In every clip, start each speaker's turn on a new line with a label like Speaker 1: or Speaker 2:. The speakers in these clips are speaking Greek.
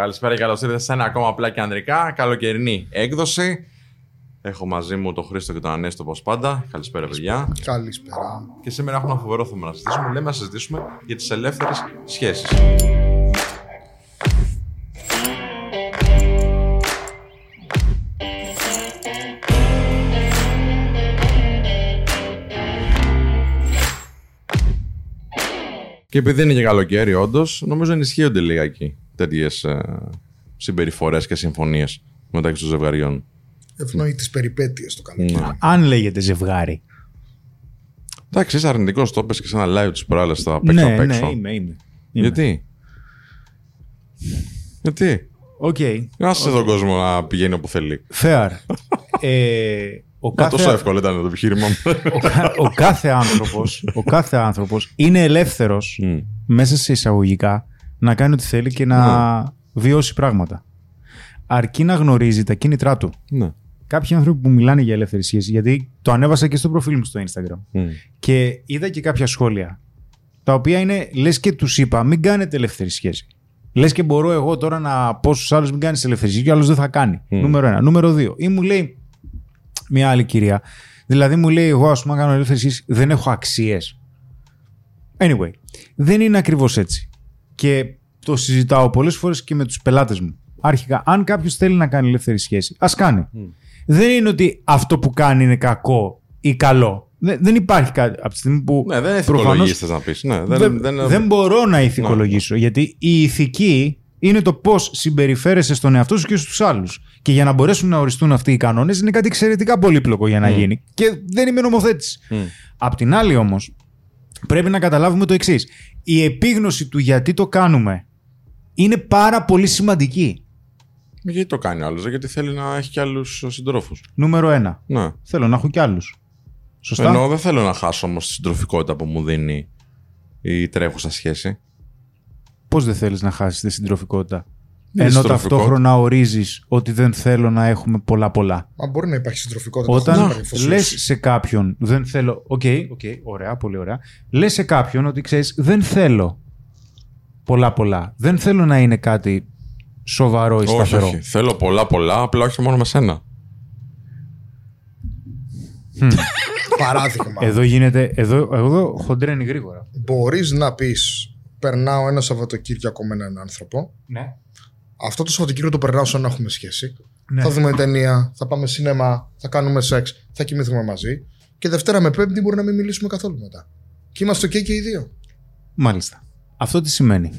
Speaker 1: Καλησπέρα και καλώς ήρθατε σε ένα ακόμα απλά και ανδρικά καλοκαιρινή έκδοση. Έχω μαζί μου τον Χρήστο και τον Ανέστο όπως πάντα. Καλησπέρα, παιδιά.
Speaker 2: Καλησπέρα.
Speaker 1: Και σήμερα έχουμε ένα φοβερό θέμα να συζητήσουμε. Λέμε να συζητήσουμε για τις ελεύθερες σχέσεις. Και επειδή είναι και καλοκαίρι, όντως, νομίζω ενισχύονται λιγάκι τέτοιες συμπεριφορές και συμφωνίες μεταξύ των ζευγαριών.
Speaker 2: Ευνοεί τις περιπέτειες το καλοκαίρι.
Speaker 1: Ναι.
Speaker 3: Αν λέγεται ζευγάρι.
Speaker 1: Εντάξει, είσαι αρνητικός, το έπεσε και σε ένα live της προάλλες θα παίξω
Speaker 3: ναι,
Speaker 1: απ' έξω.
Speaker 3: ναι, είμαι, είμαι. είμαι.
Speaker 1: Γιατί; Γιατί;
Speaker 3: Οκ.
Speaker 1: Άσε τον κόσμο να πηγαίνει όπου θέλει.
Speaker 3: Fair. ε, ο,
Speaker 1: Μα τόσο
Speaker 3: κάθε,
Speaker 1: εύκολο ήταν το επιχείρημα μου.
Speaker 3: ο, κα- ο κάθε άνθρωπος, ο κάθε άνθρωπος είναι ελεύθερος
Speaker 1: Μμ.
Speaker 3: μέσα σε εισαγωγικά να κάνει ό,τι θέλει και να βιώσει πράγματα. Αρκεί να γνωρίζει τα κίνητρά του.
Speaker 1: ναι.
Speaker 3: Κάποιοι άνθρωποι που μιλάνε για ελεύθερη σχέση, γιατί το ανέβασα και στο προφίλ μου στο Instagram.
Speaker 1: Μμ.
Speaker 3: Και είδα και κάποια σχόλια. Τα οποία είναι, λες και τους είπα, μην κάνετε ελεύθερη σχέση. Λες και μπορώ εγώ τώρα να πω στους άλλους, μην κάνεις ελεύθερη σχέση, και ο άλλος δεν θα κάνει. Νούμερο ένα. Νούμερο δύο. Ή μου λέει μια άλλη κυρία. Δηλαδή μου λέει, εγώ ας πούμε, αν κάνω ελεύθερη σχέση, δεν έχω αξίες. Anyway, δεν είναι ακριβώς έτσι. Και το συζητάω πολλές φορές και με τους πελάτες μου. Αρχικά, αν κάποιος θέλει να κάνει ελεύθερη σχέση, ας κάνει. Δεν είναι ότι αυτό που κάνει είναι κακό ή καλό. Δεν, δεν υπάρχει κάτι. Από τη στιγμή που.
Speaker 1: Ναι, δεν
Speaker 3: προφανώς
Speaker 1: ηθικολογείς να πεις. Ναι, δεν,
Speaker 3: δεν,
Speaker 1: δεν,
Speaker 3: δεν μπορώ να ηθικολογήσω. Γιατί η ηθική είναι το πώς συμπεριφέρεσαι στον εαυτό σου και στους άλλους. Και για να μπορέσουν να οριστούν αυτοί οι κανόνες είναι κάτι εξαιρετικά πολύπλοκο για να γίνει. Και δεν είμαι νομοθέτης. Απ' την άλλη όμως, πρέπει να καταλάβουμε το εξής. Η επίγνωση του γιατί το κάνουμε είναι πάρα πολύ σημαντική.
Speaker 1: Γιατί το κάνει άλλος, γιατί θέλει να έχει και άλλους συντρόφους.
Speaker 3: Νούμερο ένα.
Speaker 1: Ναι.
Speaker 3: Θέλω να έχω κι άλλους. Σωστά;
Speaker 1: Ενώ δεν θέλω να χάσω όμως τη συντροφικότητα που μου δίνει η τρέχουσα σχέση.
Speaker 3: Πώς δεν θέλεις να χάσεις τη συντροφικότητα;
Speaker 1: Είναι
Speaker 3: Ενώ
Speaker 1: συντροφικότητα.
Speaker 3: ταυτόχρονα ορίζεις ότι δεν θέλω να έχουμε πολλά-πολλά.
Speaker 2: Μα μπορεί να υπάρχει συντροφικότητα. χωρίς να
Speaker 3: Όταν
Speaker 2: υπάρχει αφοσίωση.
Speaker 3: λες σε κάποιον, δεν θέλω. OK, OK, ωραία, πολύ ωραία. Λες σε κάποιον ότι ξέρεις, δεν θέλω πολλά-πολλά. Δεν θέλω να είναι κάτι σοβαρό ή
Speaker 1: όχι,
Speaker 3: σταθερό.
Speaker 1: όχι. Θέλω πολλά πολλά, απλά όχι μόνο με σένα.
Speaker 2: Παράδειγμα.
Speaker 3: Εδώ γίνεται. Εδώ, εδώ χοντραίνει γρήγορα.
Speaker 2: Μπορείς να πεις, περνάω ένα Σαββατοκύριακο με έναν άνθρωπο.
Speaker 3: Ναι.
Speaker 2: Αυτό το Σαββατοκύριακο το περνάω σαν να έχουμε σχέση.
Speaker 3: Ναι.
Speaker 2: Θα δούμε ταινία, θα πάμε σινεμά, θα κάνουμε σεξ, θα κοιμηθούμε μαζί. Και Δευτέρα με Πέμπτη μπορεί να μην μιλήσουμε καθόλου μετά. Και είμαστε OK και οι δύο.
Speaker 3: Μάλιστα. Αυτό τι σημαίνει;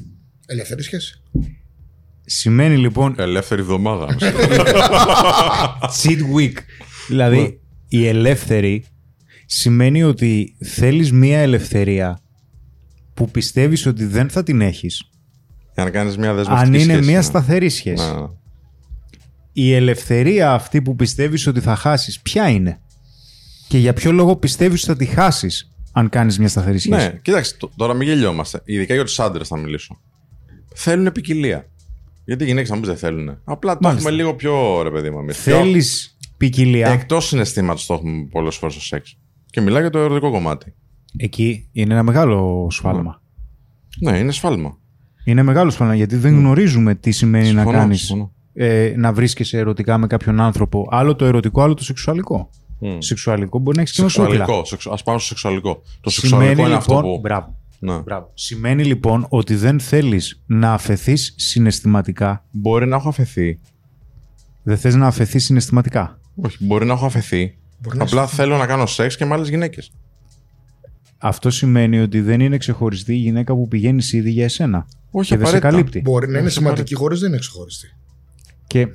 Speaker 2: Ελεύθερη σχέση.
Speaker 3: Σημαίνει λοιπόν
Speaker 1: Ελεύθερη εβδομάδα.
Speaker 3: cheat week. Δηλαδή η ελεύθερη σημαίνει ότι θέλεις μία ελευθερία που πιστεύεις ότι δεν θα την έχεις
Speaker 1: Για να κάνεις μια δεσμευτική
Speaker 3: αν είναι
Speaker 1: σχέση,
Speaker 3: μία
Speaker 1: ναι.
Speaker 3: σταθερή σχέση.
Speaker 1: Ναι, ναι.
Speaker 3: Η ελευθερία αυτή που πιστεύεις ότι θα χάσεις, ποια είναι; Και για ποιο λόγο πιστεύεις ότι θα τη χάσεις αν κάνεις μια σταθερή σχέση;
Speaker 1: Ναι, κοίταξε, τ- τώρα μην γελιόμαστε. Ειδικά για τους άντρες θα μιλήσω. Θέλουν ποικιλία. Γιατί οι γυναίκες να μην δεν θέλουν. Απλά το
Speaker 3: Μάλιστα.
Speaker 1: έχουμε λίγο πιο ρε παιδί μου εμείς.
Speaker 3: Θέλεις ποικιλία;
Speaker 1: Εκτός συναισθήματος το έχουμε πολλές φορές στο σεξ. Και μιλάει για το ερωτικό κομμάτι.
Speaker 3: Εκεί είναι ένα μεγάλο σφάλμα.
Speaker 1: Ναι, είναι σφάλμα.
Speaker 3: Είναι μεγάλος σφάλμα γιατί δεν γνωρίζουμε τι σημαίνει να
Speaker 1: Συμφωνώ,
Speaker 3: κάνεις
Speaker 1: συμφωνώ.
Speaker 3: ε, να βρίσκεσαι ερωτικά με κάποιον άνθρωπο. Άλλο το ερωτικό, άλλο το σεξουαλικό.
Speaker 1: Μμ.
Speaker 3: Σεξουαλικό μπορεί να έχεις και με κούκλα.
Speaker 1: Σεξουαλικό. Σεξου... Α πάμε στο σεξουαλικό. Το σεξουαλικό
Speaker 3: Σημαίνει
Speaker 1: είναι
Speaker 3: λοιπόν.
Speaker 1: αυτό που.
Speaker 3: Μπράβο,
Speaker 1: Ναι.
Speaker 3: μπράβο. Σημαίνει λοιπόν ότι δεν θέλεις να αφαιθείς συναισθηματικά.
Speaker 1: Μπορεί να έχω αφαιθεί.
Speaker 3: Δεν θες να αφαιθείς συναισθηματικά.
Speaker 1: Όχι, μπορεί να έχω αφαιθεί.
Speaker 2: Μπορεί να
Speaker 1: Απλά θέλω να κάνω σεξ και με άλλες γυναίκες.
Speaker 3: Αυτό σημαίνει ότι δεν είναι ξεχωριστή η γυναίκα που πηγαίνει ήδη για εσένα.
Speaker 1: Όχι,
Speaker 3: και δεν σε
Speaker 1: απαραίτητα.
Speaker 3: καλύπτει.
Speaker 2: Μπορεί να είναι
Speaker 1: Όχι,
Speaker 2: σημαντική χωρίς δεν είναι ξεχωριστή.
Speaker 3: Και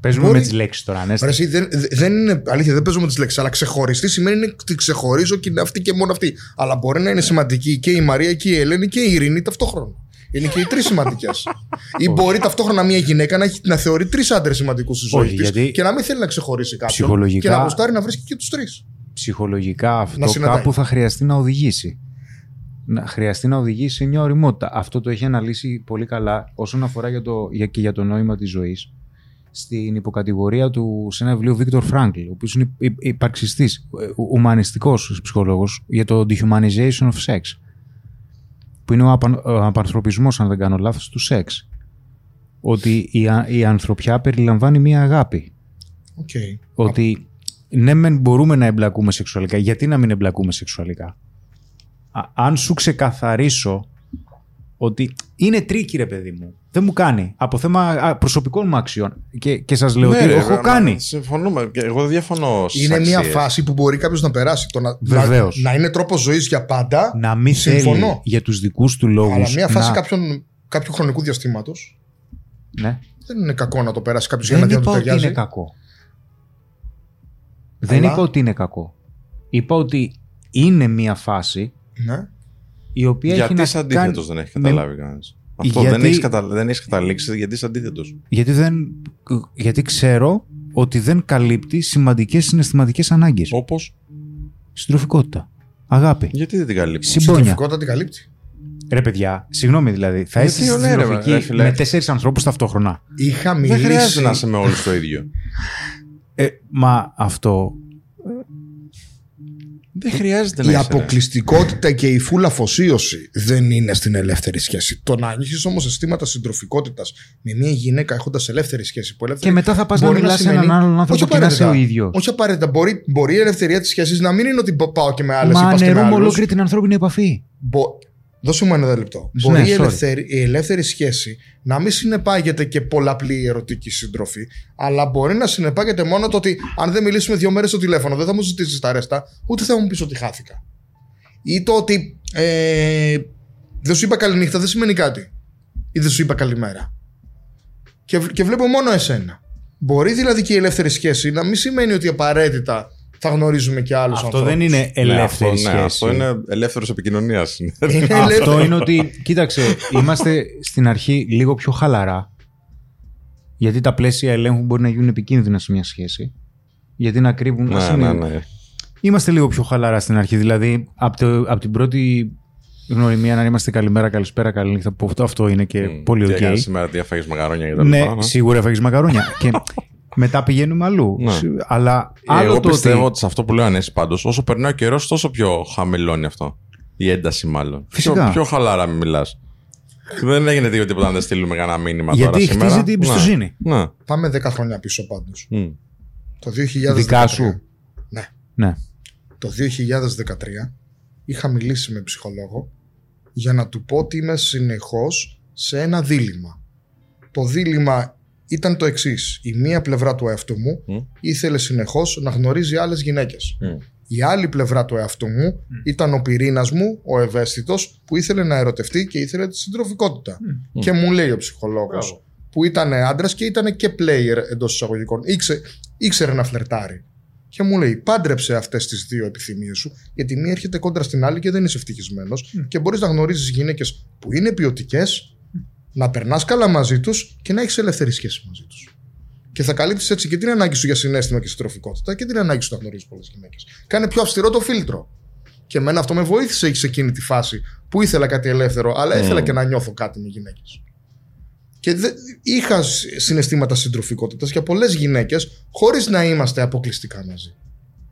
Speaker 3: παίζουμε
Speaker 2: Μπορεί-
Speaker 3: με τις λέξεις τώρα, Ανέστη.
Speaker 2: Ρε, εσύ, δεν, δεν είναι, αλήθεια, δεν παίζω με τις λέξεις, αλλά ξεχωριστή σημαίνει ότι ξεχωρίζω και είναι αυτή και μόνο αυτή. Αλλά μπορεί να είναι σημαντική και η Μαρία και η Ελένη και η Ειρήνη ταυτόχρονα. Είναι και οι τρεις σημαντικές. Ή μπορεί ταυτόχρονα μια γυναίκα να, έχει, να θεωρεί τρεις άντρες σημαντικούς στη ζωή
Speaker 3: Όχι,
Speaker 2: της
Speaker 3: γιατί
Speaker 2: και να μην θέλει να ξεχωρίσει κάποιον.
Speaker 3: ψυχολογικά-
Speaker 2: Και να αποστάρει να βρίσκει και τους τρεις.
Speaker 3: Ψυχολογικά
Speaker 2: Να
Speaker 3: αυτό
Speaker 2: συναντάει.
Speaker 3: κάπου θα χρειαστεί να οδηγήσει. Να χρειαστεί να οδηγήσει σε μια οριμότητα. Αυτό το έχει αναλύσει πολύ καλά όσον αφορά για το, για, και για το νόημα της ζωής. Στην υποκατηγορία του σε ένα βιβλίο Βίκτορ Φράγκλ, ο οποίος είναι υπαρξιστής, ουμανιστικός ψυχολόγος, για το dehumanization of sex. Που είναι ο, απαν, ο απανθρωπισμός, αν δεν κάνω λάθος, του σεξ. ότι η, α- η ανθρωπιά περιλαμβάνει μία αγάπη.
Speaker 2: Οκ.
Speaker 3: Ότι ναι, μεν μπορούμε να εμπλακούμε σεξουαλικά. Γιατί να μην εμπλακούμε σεξουαλικά; Α- αν σου ξεκαθαρίσω ότι είναι tricky, ρε παιδί μου. Δεν μου κάνει. Από θέμα α, προσωπικών μου αξιών. Και, και σας λέω
Speaker 1: Ναι,
Speaker 3: ότι
Speaker 1: ρε,
Speaker 3: έχω
Speaker 1: μα-
Speaker 3: κάνει.
Speaker 1: Συμφωνούμε. Και Εγώ δεν διαφωνώ. στις
Speaker 2: Είναι μια
Speaker 1: αξίες.
Speaker 2: φάση που μπορεί κάποιος να περάσει. Το να,
Speaker 3: Βεβαίως.
Speaker 2: να, να είναι τρόπος ζωής για πάντα.
Speaker 3: Να μην
Speaker 2: Συμφωνώ.
Speaker 3: θέλει για τους δικούς του λόγους.
Speaker 2: αλλά μια φάση
Speaker 3: να...
Speaker 2: κάποιον, κάποιου χρονικού διαστήματος
Speaker 3: Ναι.
Speaker 2: δεν είναι κακό να το περάσει κάποιος για να
Speaker 3: Δεν
Speaker 2: δει αν
Speaker 3: είπα
Speaker 2: του
Speaker 3: ότι
Speaker 2: ταιριάζει.
Speaker 3: είναι κακό. Δεν
Speaker 2: Αλλά-
Speaker 3: είπα ότι είναι κακό. Είπα ότι είναι μια φάση
Speaker 2: Ναι.
Speaker 3: η οποία έχει
Speaker 1: Γιατί
Speaker 3: να
Speaker 1: είσαι αντίθετος
Speaker 3: κάνει...
Speaker 1: δεν έχει
Speaker 3: με-
Speaker 1: καταλάβει κανένας; Αυτό
Speaker 3: Γιατί-
Speaker 1: δεν έχεις κατα... δεν έχεις καταλήξει γιατί είσαι αντίθετος.
Speaker 3: Γιατί, δεν... γιατί ξέρω ότι δεν καλύπτει σημαντικές συναισθηματικές ανάγκες.
Speaker 1: Όπως;
Speaker 3: Συντροφικότητα. Αγάπη.
Speaker 1: Γιατί δεν την καλύπτεις;
Speaker 3: Συμπόνια.
Speaker 2: Συντροφικότητα την καλύπτει.
Speaker 3: Ρε παιδιά, συγγνώμη δηλαδή. Θα
Speaker 1: Γιατί,
Speaker 3: είσαι
Speaker 1: ναι, ρε,
Speaker 3: συντροφική
Speaker 1: ρε, φίλε.
Speaker 3: με τέσσερις ανθρώπους ταυτόχρονα.
Speaker 2: Είχα
Speaker 1: Δεν
Speaker 2: μιλήσει.
Speaker 1: χρειάζεται να είσαι με όλους το ίδιο.
Speaker 3: Ε, μα αυτό.
Speaker 1: δεν χρειάζεται να
Speaker 2: Η
Speaker 1: είσαι. ρε.
Speaker 2: αποκλειστικότητα και η φούλα αφοσίωση δεν είναι στην ελεύθερη σχέση. Το να ανοίξει όμως αισθήματα συντροφικότητας με μια γυναίκα έχοντας ελεύθερη σχέση. Που ελεύθερη
Speaker 3: Και μετά θα πας να
Speaker 2: μπορεί
Speaker 3: μιλάς σε
Speaker 2: σημαίνει-
Speaker 3: έναν άλλον άνθρωπο
Speaker 2: Όχι
Speaker 3: και να είσαι
Speaker 2: απαραίτητα.
Speaker 3: ο ίδιος.
Speaker 2: Όχι απαραίτητα. Μπορεί, μπορεί η ελευθερία της σχέσης να μην είναι ότι πάω και με άλλες ή
Speaker 3: Μα
Speaker 2: πας και με
Speaker 3: αναιρούμε
Speaker 2: άλλους.
Speaker 3: ολόκληρη την ανθρώπινη επαφή.
Speaker 2: Μπο... Δώσε μου ένα λεπτό.
Speaker 3: Ναι,
Speaker 2: Μπορεί η,
Speaker 3: sorry.
Speaker 2: ελευθερη... η ελεύθερη σχέση να μην συνεπάγεται και πολλαπλή ερωτική συντροφή, αλλά μπορεί να συνεπάγεται μόνο το ότι αν δεν μιλήσουμε δύο μέρες στο τηλέφωνο, δεν θα μου ζητήσεις τα ρέστα, ούτε θα μου πεις ότι χάθηκα. Ή το ότι ε, δεν σου είπα καληνύχτα δεν σημαίνει κάτι. Ή δεν σου είπα καλημέρα. Και, β- και βλέπω μόνο εσένα. Μπορεί δηλαδή και η ελεύθερη σχέση να μην σημαίνει ότι απαραίτητα θα γνωρίζουμε και άλλους
Speaker 3: Αυτό δεν είναι ελεύθερη
Speaker 1: ναι,
Speaker 3: σχέση.
Speaker 1: αυτό, ναι, αυτό είναι ελεύθερος επικοινωνίας.
Speaker 3: Αυτό είναι ότι, κοίταξε, είμαστε στην αρχή λίγο πιο χαλαρά. Γιατί τα πλαίσια ελέγχου μπορεί να γίνουν επικίνδυνα σε μια σχέση. Γιατί να κρύβουν. ας
Speaker 1: ναι,
Speaker 3: είναι-
Speaker 1: ναι, ναι.
Speaker 3: Είμαστε λίγο πιο χαλαρά στην αρχή. Δηλαδή, από, το, από την πρώτη γνωριμία να είμαστε καλημέρα, καλησπέρα, καληνύχτα. Που αυτό, αυτό είναι και
Speaker 1: Μμ,
Speaker 3: πολύ
Speaker 1: τι
Speaker 3: οκ.
Speaker 1: έκανες σήμερα, τι έφαγες μακαρόνια και τα
Speaker 3: Ναι,
Speaker 1: λοιπά,
Speaker 3: σίγουρα έφαγες μακαρόνια. και μετά πηγαίνουμε αλλού.
Speaker 1: Ναι.
Speaker 3: Σι- Αλλά άλλο
Speaker 1: Εγώ
Speaker 3: το
Speaker 1: πιστεύω
Speaker 3: ότι.
Speaker 1: ότι σε αυτό που λέω Ανέση πάντως, όσο περνάει ο καιρός, τόσο πιο χαμηλώνει αυτό. Η ένταση, μάλλον.
Speaker 3: Φυσικά.
Speaker 1: Πιο, πιο χαλάρα μην μιλάς. δεν έγινε τίποτα αν δεν στείλουμε κανένα μήνυμα
Speaker 3: Γιατί
Speaker 1: τώρα σήμερα.
Speaker 3: χτίζεται η εμπιστοσύνη.
Speaker 1: Ναι. ναι.
Speaker 2: Πάμε 10 χρόνια πίσω πάντως.
Speaker 1: Μμ.
Speaker 2: Το 2013.
Speaker 3: Δικά σου.
Speaker 2: Ναι.
Speaker 3: Ναι.
Speaker 2: Το 2013 είχα μιλήσει με ψυχολόγο για να του πω ότι είμαι συνεχώς σε ένα δίλημα. Το δίλημα ήταν το εξής. Η μία πλευρά του εαυτού μου
Speaker 1: Μμ.
Speaker 2: ήθελε συνεχώς να γνωρίζει άλλες γυναίκες.
Speaker 1: Μμ.
Speaker 2: Η άλλη πλευρά του εαυτού μου ήταν ο πυρήνας μου, ο ευαίσθητος, που ήθελε να ερωτευτεί και ήθελε τη συντροφικότητα. Και μου λέει ο ψυχολόγος,
Speaker 1: Μπράβο.
Speaker 2: που ήταν άντρας και ήταν και player εντός εισαγωγικών, ήξε, ήξερε να φλερτάρει. Και μου λέει: Πάντρεψε αυτές τις δύο επιθυμίες σου, γιατί μία έρχεται κόντρα στην άλλη και δεν είσαι ευτυχισμένος και μπορείς να γνωρίζεις γυναίκες που είναι ποιοτικές, να περνάς καλά μαζί τους και να έχεις ελεύθερη σχέση μαζί τους. Και θα καλύψει έτσι και την ανάγκη σου για συνέστημα και συντροφικότητα και την ανάγκη σου να γνωρίζεις πολλές γυναίκες. Κάνε πιο αυστηρό το φίλτρο. Και εμένα αυτό με βοήθησε σε εκείνη τη φάση που ήθελα κάτι ελεύθερο, αλλά ήθελα και να νιώθω κάτι με γυναίκες. Και δε, είχα σ- συναισθήματα συντροφικότητας για πολλές γυναίκες, χωρίς να είμαστε αποκλειστικά μαζί.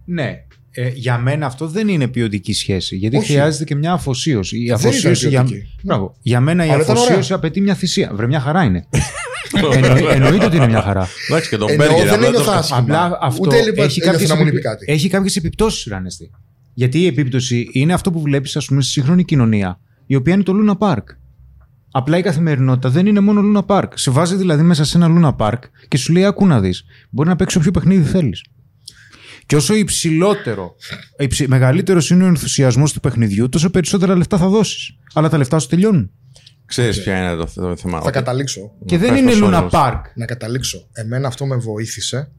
Speaker 3: Ναι. Ε, για μένα αυτό δεν είναι ποιοτική σχέση. Γιατί
Speaker 2: Όχι.
Speaker 3: χρειάζεται και μια αφοσίωση. Η
Speaker 2: ήταν
Speaker 3: αφοσίωση για...
Speaker 2: ποιοτική.
Speaker 3: Μπράβο. για μένα η
Speaker 2: Αλλά ήταν
Speaker 3: αφοσίωση
Speaker 2: ωραία.
Speaker 3: απαιτεί μια θυσία. Βρε, μια χαρά είναι. Εννοεί- εννοείται ότι είναι μια χαρά.
Speaker 1: Εντάξει και τον
Speaker 2: Εννοώ,
Speaker 1: Μπέργκερ.
Speaker 2: δεν
Speaker 1: απλά
Speaker 2: ένιωθα
Speaker 1: το-
Speaker 2: άσχημα.
Speaker 3: Απλά αυτό
Speaker 2: Ούτε έλειπα-
Speaker 3: έχει
Speaker 2: ένιωθα
Speaker 3: κάποιες,
Speaker 2: να μου
Speaker 3: επι-
Speaker 2: λείπει κάτι.
Speaker 3: έχει κάποιες επιπτώσεις Ράνεστη. Γιατί η επίπτωση είναι αυτό που βλέπεις ας πούμε στη σύγχρονη κοινωνία, η οποία είναι το Luna Park. Απλά η καθημερινότητα δεν είναι μόνο Luna Park. Σε βάζει δηλαδή μέσα σε ένα Luna Park και σου λέει: Ακού να δεις. Μπορεί να παίξει όποιο παιχνίδι θέλεις. Και όσο υψηλότερο, υψη, μεγαλύτερος είναι ο ενθουσιασμός του παιχνιδιού, τόσο περισσότερα λεφτά θα δώσεις. Αλλά τα λεφτά σου τελειώνουν.
Speaker 1: Ξέρεις ποια είναι το, το θέμα.
Speaker 2: Θα
Speaker 1: Ότι-
Speaker 2: καταλήξω.
Speaker 3: Και δεν
Speaker 1: πες
Speaker 3: είναι
Speaker 1: το
Speaker 3: Luna
Speaker 1: όλος.
Speaker 3: Park.
Speaker 2: Να καταλήξω. Εμένα αυτό με βοήθησε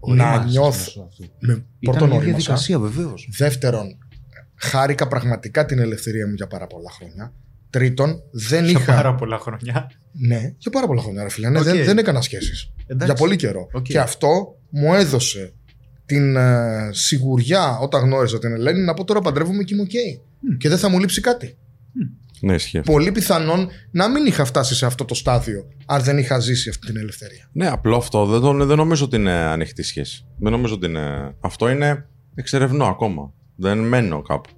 Speaker 3: Ωρίμασες
Speaker 2: να
Speaker 3: μέσα
Speaker 2: νιώθω.
Speaker 3: σου αυτό.
Speaker 2: Με
Speaker 3: Ήταν
Speaker 2: πρώτον
Speaker 3: μια
Speaker 2: ωρίμασα.
Speaker 3: διαδικασία βεβαίως.
Speaker 2: Δεύτερον, χάρηκα πραγματικά την ελευθερία μου για πάρα πολλά χρόνια. Τρίτον, δεν
Speaker 3: Για
Speaker 2: είχα.
Speaker 3: πάρα πολλά χρόνια.
Speaker 2: Ναι, για πάρα πολλά χρόνια, ρε φίλε. Ναι,
Speaker 3: Οκ.
Speaker 2: δεν, δεν έκανα σχέσεις.
Speaker 3: Εντάξει.
Speaker 2: Για πολύ καιρό.
Speaker 3: Οκ.
Speaker 2: Και αυτό μου έδωσε την ε, σιγουριά όταν γνώρισα την Ελένη να πω τώρα παντρεύομαι και είμαι οκ. Και δεν θα μου λείψει κάτι.
Speaker 1: Ναι, ισχύει. αυτό.
Speaker 2: Πολύ πιθανόν να μην είχα φτάσει σε αυτό το στάδιο αν δεν είχα ζήσει αυτή την ελευθερία.
Speaker 1: Ναι, απλό αυτό. Δεν, το, δεν νομίζω ότι είναι ανοιχτή σχέση. Δεν νομίζω ότι είναι. Αυτό είναι. Εξερευνώ ακόμα. Δεν μένω κάπου.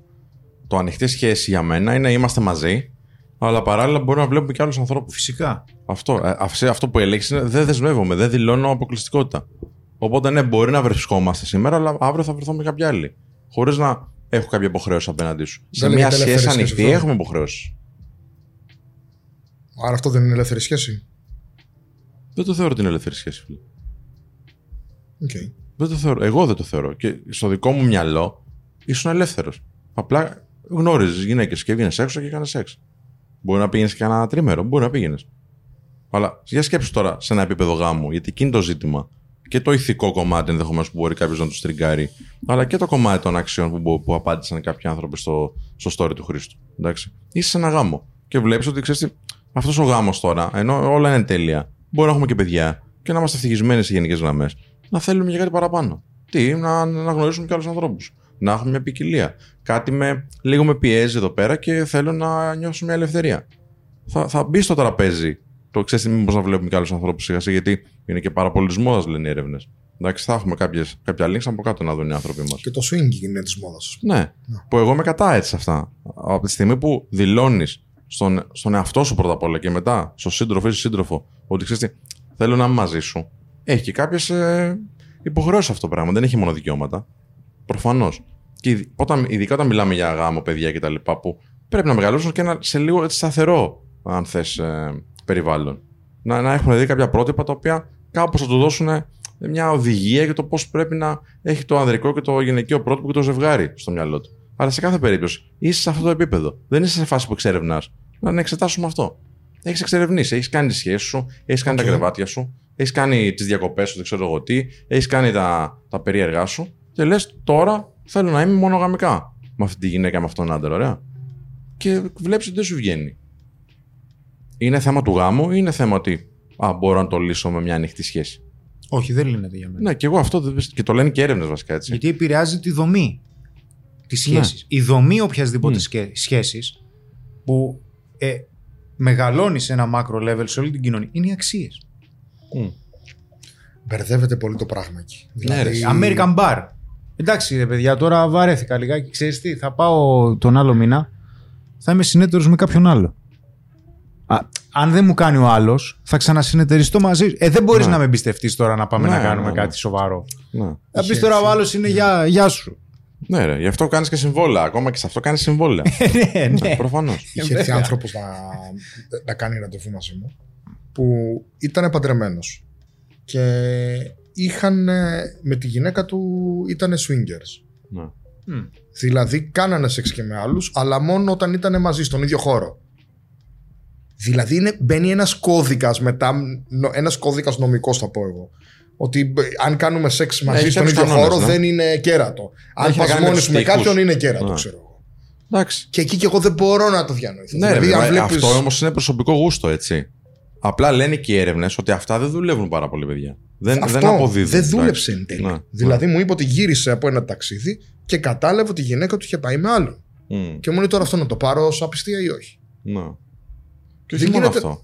Speaker 1: Το ανοιχτή σχέση για μένα είναι είμαστε μαζί Αλλά παράλληλα μπορούμε να βλέπουμε και άλλους ανθρώπους.
Speaker 3: Φυσικά.
Speaker 1: Αυτό, ε, αυτό, αυτό που έλεγες είναι δεν δεσμεύομαι, δεν δηλώνω αποκλειστικότητα. Οπότε ναι, μπορεί να βρισκόμαστε σήμερα, αλλά αύριο θα βρεθώ με κάποια άλλη. Χωρίς να έχω κάποια υποχρέωση απέναντί σου. Σε μια
Speaker 2: λέγεται ελεύθερη
Speaker 1: σχέση
Speaker 2: σχέση
Speaker 1: ανοιχτή
Speaker 2: αυτό.
Speaker 1: έχουμε υποχρέωση.
Speaker 2: Άρα αυτό δεν είναι ελεύθερη σχέση;
Speaker 1: Δεν το θεωρώ την ελεύθερη σχέση, φίλε.
Speaker 2: Οκ.
Speaker 1: Δεν το θεωρώ. Εγώ δεν το θεωρώ. Και στο δικό μου μυαλό ήσουν ελεύθερος. Απλά γνώριζες γυναίκες και έβγαινες έξω και έκανες σεξ. Μπορεί να πήγαινες και ένα τρίμερο, μπορεί να πήγαινες. Αλλά για σκέψου τώρα σε ένα επίπεδο γάμου, γιατί εκεί είναι το ζήτημα. Και το ηθικό κομμάτι ενδεχομένως που μπορεί κάποιος να του τριγκάρει, αλλά και το κομμάτι των αξιών που, μπο- που απάντησαν κάποιοι άνθρωποι στο, στο story του Χρήστου. Εντάξει. Είσαι σε ένα γάμο και βλέπεις ότι ξέρεις αυτός ο γάμος τώρα, ενώ όλα είναι τέλεια, μπορεί να έχουμε και παιδιά και να είμαστε ευτυχισμένοι σε γενικές γραμμές, να θέλουμε για κάτι παραπάνω. Τι, να, να γνωρίσουμε και άλλους ανθρώπους. Να έχουμε μια ποικιλία. Κάτι με, λίγο με πιέζει εδώ πέρα και θέλω να νιώσω μια ελευθερία. Θα, θα μπει στο τραπέζι το ξέρεις μήπως να βλέπουμε και άλλους ανθρώπους σιγά σιγά, γιατί είναι και πάρα πολύ της μόδας, λένε οι έρευνες. Εντάξει, θα έχουμε κάποιες, κάποια links από κάτω να δουν οι άνθρωποι μας.
Speaker 2: Και το swing είναι της μόδας.
Speaker 1: Ναι, που εγώ είμαι κατά έτσι σε αυτά. Από τη στιγμή που δηλώνεις στον, στον εαυτό σου πρώτα απ' όλα και μετά στον σύντροφο ή στον σύντροφο ότι ξέρεις τι, θέλω να είμαι μαζί σου, έχει και κάποιες ε, υποχρεώσεις αυτό το πράγμα. Δεν έχει μόνο δικαιώματα. Προφανώς. Και ειδ- όταν, ειδικά όταν μιλάμε για γάμο, παιδιά κτλ., που πρέπει να μεγαλώσουν και ένα, σε λίγο έτσι σταθερό, αν θες, περιβάλλον. Να, να έχουν δει κάποια πρότυπα τα οποία κάπως θα του δώσουν μια οδηγία για το πώς πρέπει να έχει το ανδρικό και το γυναικείο πρότυπο και το ζευγάρι στο μυαλό του. Αλλά σε κάθε περίπτωση είσαι σε αυτό το επίπεδο. Δεν είσαι σε φάση που εξερευνάς. Να, να εξετάσουμε αυτό. Έχεις εξερευνήσει, έχεις κάνει τις σχέσεις σου, έχεις κάνει
Speaker 2: Οκ.
Speaker 1: τα κρεβάτια σου, έχεις κάνει τις διακοπές σου, δεν ξέρω εγώ τι, έχεις κάνει τα, τα περίεργά σου και λες τώρα θέλω να είμαι μονογαμικά με αυτή τη γυναίκα, με αυτόν τον άντρα, ωραία. Και βλέπεις ότι δεν σου βγαίνει. Είναι θέμα του γάμου ή είναι θέμα ότι α, μπορώ να το λύσω με μια ανοιχτή σχέση;
Speaker 3: Όχι, δεν λύνεται για μένα.
Speaker 1: Ναι, και εγώ αυτό δεν και το λένε και έρευνες βασικά έτσι.
Speaker 3: Γιατί επηρεάζει τη δομή της
Speaker 1: Ναι.
Speaker 3: σχέσης. Η δομή οποιασδήποτε
Speaker 1: Μμ.
Speaker 3: σκε- σχέσης που ε, μεγαλώνει σε ένα macro level σε όλη την κοινωνία είναι οι αξίες.
Speaker 1: Μμ.
Speaker 2: Μπερδεύεται πολύ το πράγμα εκεί.
Speaker 1: Ναι, ρε.
Speaker 3: American Bar. Εντάξει, ρε παιδιά, τώρα βαρέθηκα λιγάκι. Ξέρεις τι, θα πάω τον άλλο μήνα, θα είμαι συνέτερος με κάποιον άλλο. Α, αν δεν μου κάνει ο άλλος, θα ξανασυνεταιριστώ μαζί. σου. Ε, δεν μπορείς
Speaker 1: Ναι.
Speaker 3: να με εμπιστευτείς τώρα να πάμε
Speaker 1: Ναι,
Speaker 3: να κάνουμε
Speaker 1: ναι, ναι.
Speaker 3: κάτι σοβαρό.
Speaker 1: Ναι.
Speaker 3: Θα πεις
Speaker 2: Είχε
Speaker 3: τώρα ο
Speaker 2: έρθει.
Speaker 3: άλλος είναι γεια, γεια σου.
Speaker 1: ναι, ρε, γι' αυτό κάνεις και συμβόλαια. Ακόμα και σε αυτό κάνεις συμβόλαια.
Speaker 3: ναι, ναι.
Speaker 1: Προφανώς.
Speaker 2: Είχε έρθει
Speaker 3: βέβαια.
Speaker 2: άνθρωπος να, να κάνει ραντεβού μαζί μου που ήταν παντρεμένος. Και είχαν ε, με τη γυναίκα του ήταν swingers.
Speaker 1: Ναι.
Speaker 3: Μμ.
Speaker 2: Δηλαδή κάνανε σεξ και με άλλους, αλλά μόνο όταν ήταν μαζί στον ίδιο χώρο. Δηλαδή είναι, μπαίνει ένας κώδικας μετά, νο- ένας κώδικας νομικός θα πω εγώ. Ότι μπ- αν κάνουμε σεξ μαζί
Speaker 1: Έχει
Speaker 2: στον
Speaker 1: κάποιους
Speaker 2: ίδιο
Speaker 1: κανόνες,
Speaker 2: χώρο
Speaker 1: ναι.
Speaker 2: δεν είναι κέρατο. Αν
Speaker 1: Έχει να
Speaker 2: πας
Speaker 1: κάνει με
Speaker 2: μόνοι
Speaker 1: τους
Speaker 2: σου με
Speaker 1: τοίχους.
Speaker 2: κάποιον είναι κέρατο,
Speaker 1: Ναι.
Speaker 2: ξέρω εγώ.
Speaker 1: Εντάξει.
Speaker 2: Και εκεί και εγώ δεν μπορώ να το διανοηθώ.
Speaker 1: Ναι,
Speaker 2: δηλαδή,
Speaker 1: ρε,
Speaker 2: αν
Speaker 1: βέβαια,
Speaker 2: βλέπεις...
Speaker 1: αυτό όμως είναι προσωπικό γούστο, έτσι. Απλά λένε και οι έρευνες ότι αυτά δεν δουλεύουν πάρα πολύ, παιδιά. Δεν,
Speaker 2: Αυτό
Speaker 1: δεν αποδίδουν.
Speaker 2: δεν
Speaker 1: εντάξει.
Speaker 2: δούλεψε εν τέλει.
Speaker 1: Ναι,
Speaker 2: Δηλαδή μου είπε ότι γύρισε από ένα ταξίδι και κατάλαβε ότι η γυναίκα του είχε πάει με άλλον.
Speaker 1: ναι. Μμ,
Speaker 2: Και μου λέει τώρα αυτό να το πάρω ως απιστία ή όχι;
Speaker 1: ναι. Και όχι
Speaker 2: Δεν
Speaker 1: μόνο
Speaker 2: γίνεται-
Speaker 1: αυτό;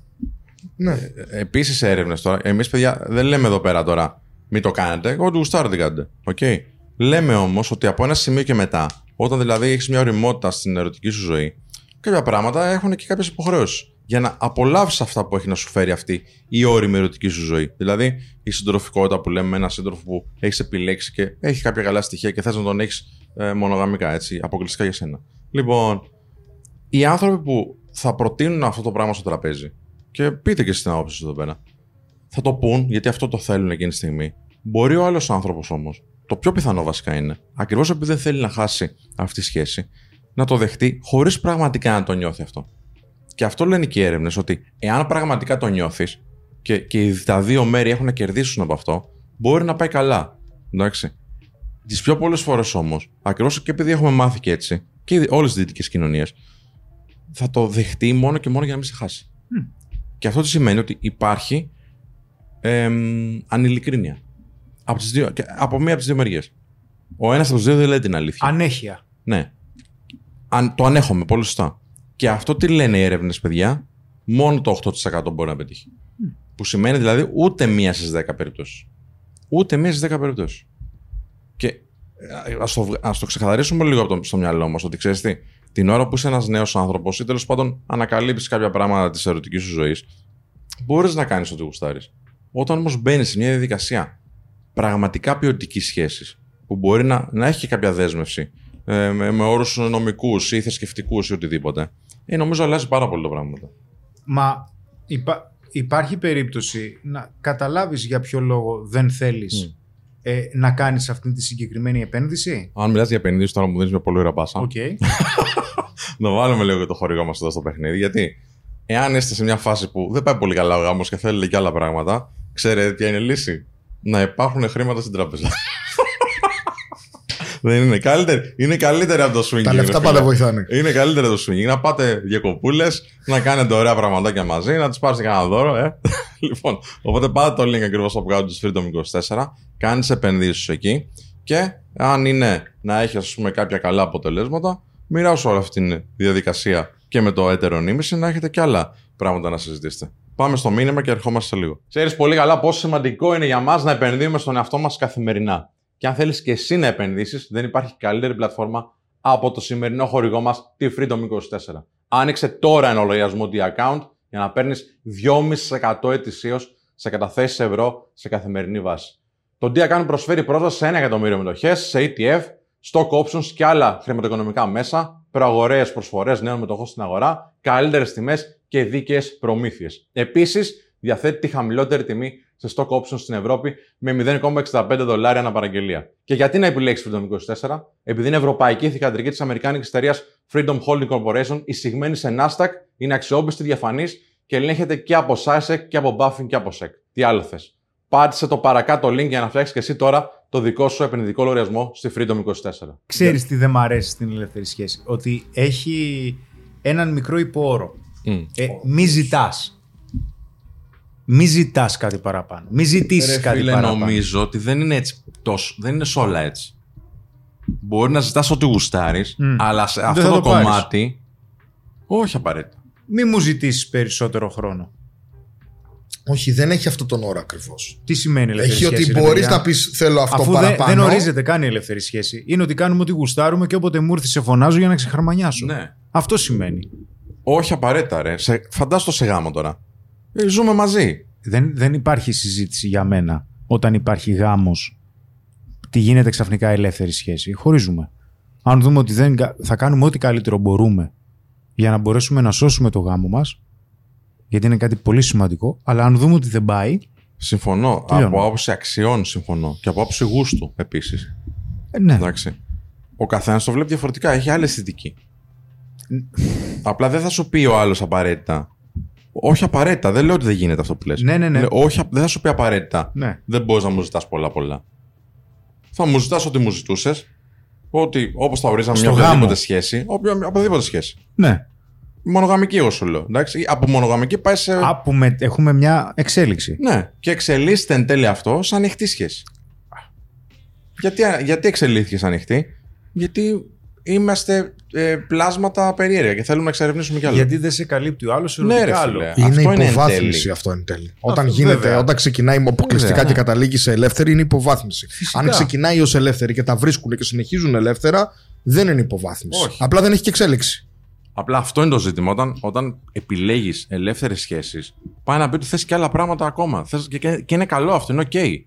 Speaker 2: Ναι.
Speaker 1: Επίσης έρευνες τώρα. Εμείς, παιδιά, δεν λέμε εδώ πέρα τώρα μην το κάνετε. Εγώ του γουστάρω την κάνετε. Okay. Λέμε όμως ότι από ένα σημείο και μετά, όταν δηλαδή έχεις μια ωριμότητα στην ερωτική σου ζωή, κάποια πράγματα έχουν και κάποιες υποχρεώσεις. Για να απολαύσεις αυτά που έχει να σου φέρει αυτή η όρημη ερωτική σου ζωή. Δηλαδή, η συντροφικότητα που λέμε με έναν σύντροφο που έχεις επιλέξει και έχει κάποια καλά στοιχεία και θες να τον έχεις ε, μονογαμικά, έτσι, αποκλειστικά για σένα. Λοιπόν, οι άνθρωποι που θα προτείνουν αυτό το πράγμα στο τραπέζι, και πείτε και εσείς την άποψη σας εδώ πέρα, θα το πούν γιατί αυτό το θέλουν εκείνη τη στιγμή. Μπορεί ο άλλος άνθρωπος όμως, το πιο πιθανό βασικά είναι, ακριβώς επειδή δεν θέλει να χάσει αυτή τη σχέση, να το δεχτεί χωρίς πραγματικά να το νιώθει αυτό. Και αυτό λένε και οι έρευνες, ότι εάν πραγματικά το νιώθεις και, και οι- τα δύο μέρη έχουν να κερδίσουν από αυτό, μπορεί να πάει καλά. Εντάξει. Τις πιο πολλές φορές όμως, ακριβώς και επειδή έχουμε μάθει και έτσι, και όλες τις δυτικές κοινωνίες, θα το δεχτεί μόνο και μόνο για να μην σε χάσει. Και αυτό τι σημαίνει ότι υπάρχει εμ, ανηλικρίνεια. Από, τις δύο, και από μία από τις δύο μεριές. Ο ένας από τους δύο δεν λέει την αλήθεια.
Speaker 3: Ανέχεια.
Speaker 1: Ναι. Αν, το ανέχομαι, πολύ σωστά. Και αυτό τι λένε οι έρευνες, παιδιά, μόνο το 8% μπορεί να πετύχει. Που σημαίνει δηλαδή ούτε μία στις 10 περιπτώσεις. Ούτε μία στις 10 περιπτώσεις. Και ας το, βγ- ας το ξεκαθαρίσουμε λίγο από το, στο μυαλό μας ότι ξέρεις τι, Την ώρα που είσαι ένας νέος άνθρωπος ή τέλος πάντων ανακαλύψεις κάποια πράγματα της ερωτικής σου ζωής, μπορείς να κάνεις ό,τι γουστάρεις. Όταν όμως μπαίνεις σε μια διαδικασία πραγματικά ποιοτικής σχέσης, που μπορεί να, να έχει και κάποια δέσμευση ε, με, με όρους νομικούς ή θρησκευτικούς ή οτιδήποτε, ε, νομίζω αλλάζει πάρα πολύ το πράγμα.
Speaker 3: Μα υπά- υπάρχει περίπτωση να καταλάβεις για ποιο λόγο δεν θέλεις ε, να κάνεις αυτή τη συγκεκριμένη επένδυση;
Speaker 1: Αν μιλάς για επενδύσεις, τώρα μου δίνεις μια πολύ ωραία πάσα.
Speaker 3: Οκ.
Speaker 1: Να βάλουμε λίγο και το χορηγό μας εδώ στο παιχνίδι. Γιατί εάν είστε σε μια φάση που δεν πάει πολύ καλά ο γάμος και θέλετε και άλλα πράγματα, ξέρετε ποια είναι η λύση. Να υπάρχουν χρήματα στην τράπεζα. δεν είναι καλύτερη. Είναι καλύτερη από το swinging.
Speaker 2: Τα
Speaker 1: ρε
Speaker 2: λεφτά
Speaker 1: φίλε.
Speaker 2: πάντα βοηθάνε.
Speaker 1: Είναι καλύτερο το swinging. Να πάτε διακοπούλες, να κάνετε ωραία πραγματάκια μαζί, να τους πάρετε κανένα δώρο, ε. λοιπόν, οπότε πάτε το link ακριβώς από κάτω του Freedom 24, κάνεις επενδύσεις εκεί και αν είναι να έχεις ας πούμε κάποια καλά αποτελέσματα, μοιράσου όλη αυτή τη διαδικασία και με το έτερο νήμιση να έχετε και άλλα πράγματα να συζητήσετε. Πάμε στο μήνυμα και ερχόμαστε σε λίγο. Ξέρεις πολύ καλά πόσο σημαντικό είναι για μας να επενδύουμε στον εαυτό μας καθημερινά. Και αν θέλεις και εσύ να επενδύσεις, δεν υπάρχει καλύτερη πλατφόρμα από το σημερινό χορηγό μας, τη Freedom 24. Άνοιξε τώρα ένα λογαριασμό D-Account για να παίρνεις 2,5% ετησίως σε καταθέσεις ευρώ σε καθημερινή βάση. Το D-Account προσφέρει πρόσβαση σε 1 εκατομμύριο μετοχές, σε ETF, stock options και άλλα χρηματοοικονομικά μέσα, προαγοραίε προσφορές νέων μετοχών στην αγορά, καλύτερες τιμές και δίκαιες προμήθειες. Επίσης, διαθέτει τη χαμηλότερη τιμή σε stock options στην Ευρώπη με 0,65 δολάρια αναπαραγγελία. Και γιατί να επιλέξεις Freedom 24, επειδή είναι ευρωπαϊκή θηγατρική της Αμερικάνικης εταιρείας Freedom Holding Corporation, εισηγμένη σε Nasdaq, είναι αξιόπιστη, διαφανής και ελέγχεται και από SASEC και από Buffing και από SEC. Τι άλλο θες; Πάτησε το παρακάτω link για να φτιάξεις και εσύ τώρα το δικό σου επενδυτικό λογαριασμό στη Freedom 24.
Speaker 3: Ξέρεις τι δεν μ' αρέσει στην ελεύθερη σχέση; Ότι έχει έναν μικρό υπόωρο.
Speaker 1: Mm.
Speaker 3: Ε, μη ζητάς. Μη ζητάς κάτι παραπάνω. Μη ζητήσεις
Speaker 1: Ρε
Speaker 3: κάτι
Speaker 1: φίλε,
Speaker 3: παραπάνω.
Speaker 1: νομίζω ότι δεν είναι έτσι τόσο. Δεν είναι σε όλα έτσι. Μπορεί να ζητάς ό,τι γουστάρεις,
Speaker 3: Μμ.
Speaker 1: αλλά σε
Speaker 3: Δεν
Speaker 1: αυτό
Speaker 3: θα
Speaker 1: το,
Speaker 3: το πάρεις.
Speaker 1: κομμάτι. Όχι απαραίτητα.
Speaker 3: Μη μου ζητήσεις περισσότερο χρόνο.
Speaker 2: Όχι, δεν έχει αυτό τον όρο ακριβώς.
Speaker 3: Τι σημαίνει ελεύθερη
Speaker 2: Έχει
Speaker 3: σχέση.
Speaker 2: ότι
Speaker 3: ρε
Speaker 2: μπορείς
Speaker 3: παιδιά;
Speaker 2: να πεις θέλω αυτό
Speaker 3: Αφού δεν,
Speaker 2: παραπάνω.
Speaker 3: δεν ορίζεται καν η ελεύθερη σχέση. Είναι ότι κάνουμε ό,τι γουστάρουμε και όποτε μου έρθει σε φωνάζω για να ξεχαρμανιάσω.
Speaker 1: Ναι.
Speaker 3: Αυτό σημαίνει.
Speaker 1: Όχι απαραίτητα, ρε. Σε, φαντάσου το σε γάμο τώρα. Ε, ζούμε μαζί.
Speaker 3: Δεν, δεν υπάρχει συζήτηση για μένα όταν υπάρχει γάμος τι γίνεται ξαφνικά ελεύθερη σχέση. Χωρίζουμε. Αν δούμε ότι δεν, κα- θα κάνουμε ό,τι καλύτερο μπορούμε για να μπορέσουμε να σώσουμε το γάμο μας γιατί είναι κάτι πολύ σημαντικό, αλλά αν δούμε ότι δεν πάει,
Speaker 1: Συμφωνώ.
Speaker 3: Τελειώνουμε.
Speaker 1: Από άποψη αξιών συμφωνώ. Και από άποψη γούστου επίσης.
Speaker 3: ε, ναι.
Speaker 1: Εντάξει. Ο καθένας το βλέπει διαφορετικά. Έχει άλλη αισθητική. Απλά δεν θα σου πει ο άλλος απαραίτητα. Όχι απαραίτητα. Δεν λέω ότι δεν γίνεται αυτό που λες.
Speaker 3: Ναι, ναι, ναι.
Speaker 1: Λέω, όχι, δεν θα σου πει απαραίτητα.
Speaker 3: ναι.
Speaker 1: Δεν μπορείς να μου ζητάς πολλά πολλά. Θα μου ζητάς ό,τι μου ζητούσες. Ότι όπως θα ορίζαμε
Speaker 3: Στο
Speaker 1: μια
Speaker 3: γάμο.
Speaker 1: οποιαδήποτε σχέση. Όποια, οποιαδήποτε σχέση.
Speaker 3: ναι.
Speaker 1: Μονογαμική, εγώ σου λέω. Εντάξει. Από μονογαμική πάει σε.
Speaker 3: Α, που με- έχουμε μια εξέλιξη.
Speaker 1: Ναι. Και εξελίσσεται εν τέλει αυτό σαν ανοιχτή σχέση. Γιατί, γιατί εξελίχθηκε σαν ανοιχτή, Γιατί είμαστε ε, πλάσματα περίεργα και θέλουμε να εξερευνήσουμε κι άλλο.
Speaker 3: Γιατί δεν σε καλύπτει ο άλλος
Speaker 1: Ναι, ρε
Speaker 3: ερωτικά
Speaker 1: φίλε.
Speaker 3: άλλο.
Speaker 2: Είναι
Speaker 1: Αυτό είναι εν
Speaker 2: υποβάθμιση
Speaker 1: τέλει.
Speaker 2: αυτό εν τέλει. Όταν,
Speaker 3: Αυτό,
Speaker 2: γίνεται,
Speaker 3: βέβαια.
Speaker 2: όταν ξεκινάει αποκλειστικά
Speaker 1: Βέβαια,
Speaker 2: και
Speaker 1: ναι.
Speaker 2: καταλήγει σε ελεύθερη, είναι υποβάθμιση.
Speaker 3: Φυσικά.
Speaker 2: Αν ξεκινάει ως ελεύθερη και τα βρίσκουν και συνεχίζουν ελεύθερα, δεν είναι υποβάθμιση.
Speaker 1: Όχι.
Speaker 2: Απλά δεν έχει και εξέλιξη.
Speaker 1: Απλά αυτό είναι το ζήτημα. Όταν, όταν επιλέγεις ελεύθερες σχέσεις, πάει να πει ότι θες και άλλα πράγματα ακόμα. Θες, και, και, και είναι καλό αυτό, είναι οκ.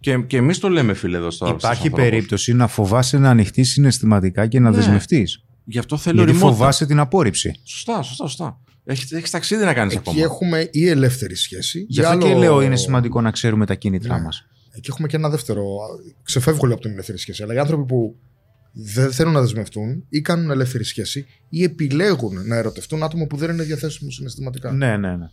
Speaker 1: Και, και εμείς το λέμε, φίλε, εδώ στο
Speaker 3: Υπάρχει περίπτωση να φοβάσαι να ανοιχτείς συναισθηματικά και να
Speaker 1: Ναι.
Speaker 3: δεσμευτείς.
Speaker 1: Γι' αυτό θέλω
Speaker 3: Γιατί
Speaker 1: remote.
Speaker 3: φοβάσαι την απόρριψη.
Speaker 1: Σωστά, σωστά, σωστά. Έχεις έχεις ταξίδι να κάνεις
Speaker 2: Εκεί
Speaker 1: ακόμα.
Speaker 2: έχουμε ή ελεύθερη σχέση.
Speaker 3: Γι'
Speaker 2: ή
Speaker 3: αυτό και
Speaker 2: άλλο-
Speaker 3: λέω είναι σημαντικό να ξέρουμε τα κίνητρά
Speaker 2: Ναι.
Speaker 3: μας.
Speaker 2: Εκεί έχουμε και ένα δεύτερο. Ξεφεύγω λίγο από την ελεύθερη σχέση. Αλλά οι άνθρωποι που δεν θέλουν να δεσμευτούν ή κάνουν ελεύθερη σχέση ή επιλέγουν να ερωτευτούν άτομο που δεν είναι διαθέσιμο συναισθηματικά.
Speaker 3: Ναι, ναι, ναι.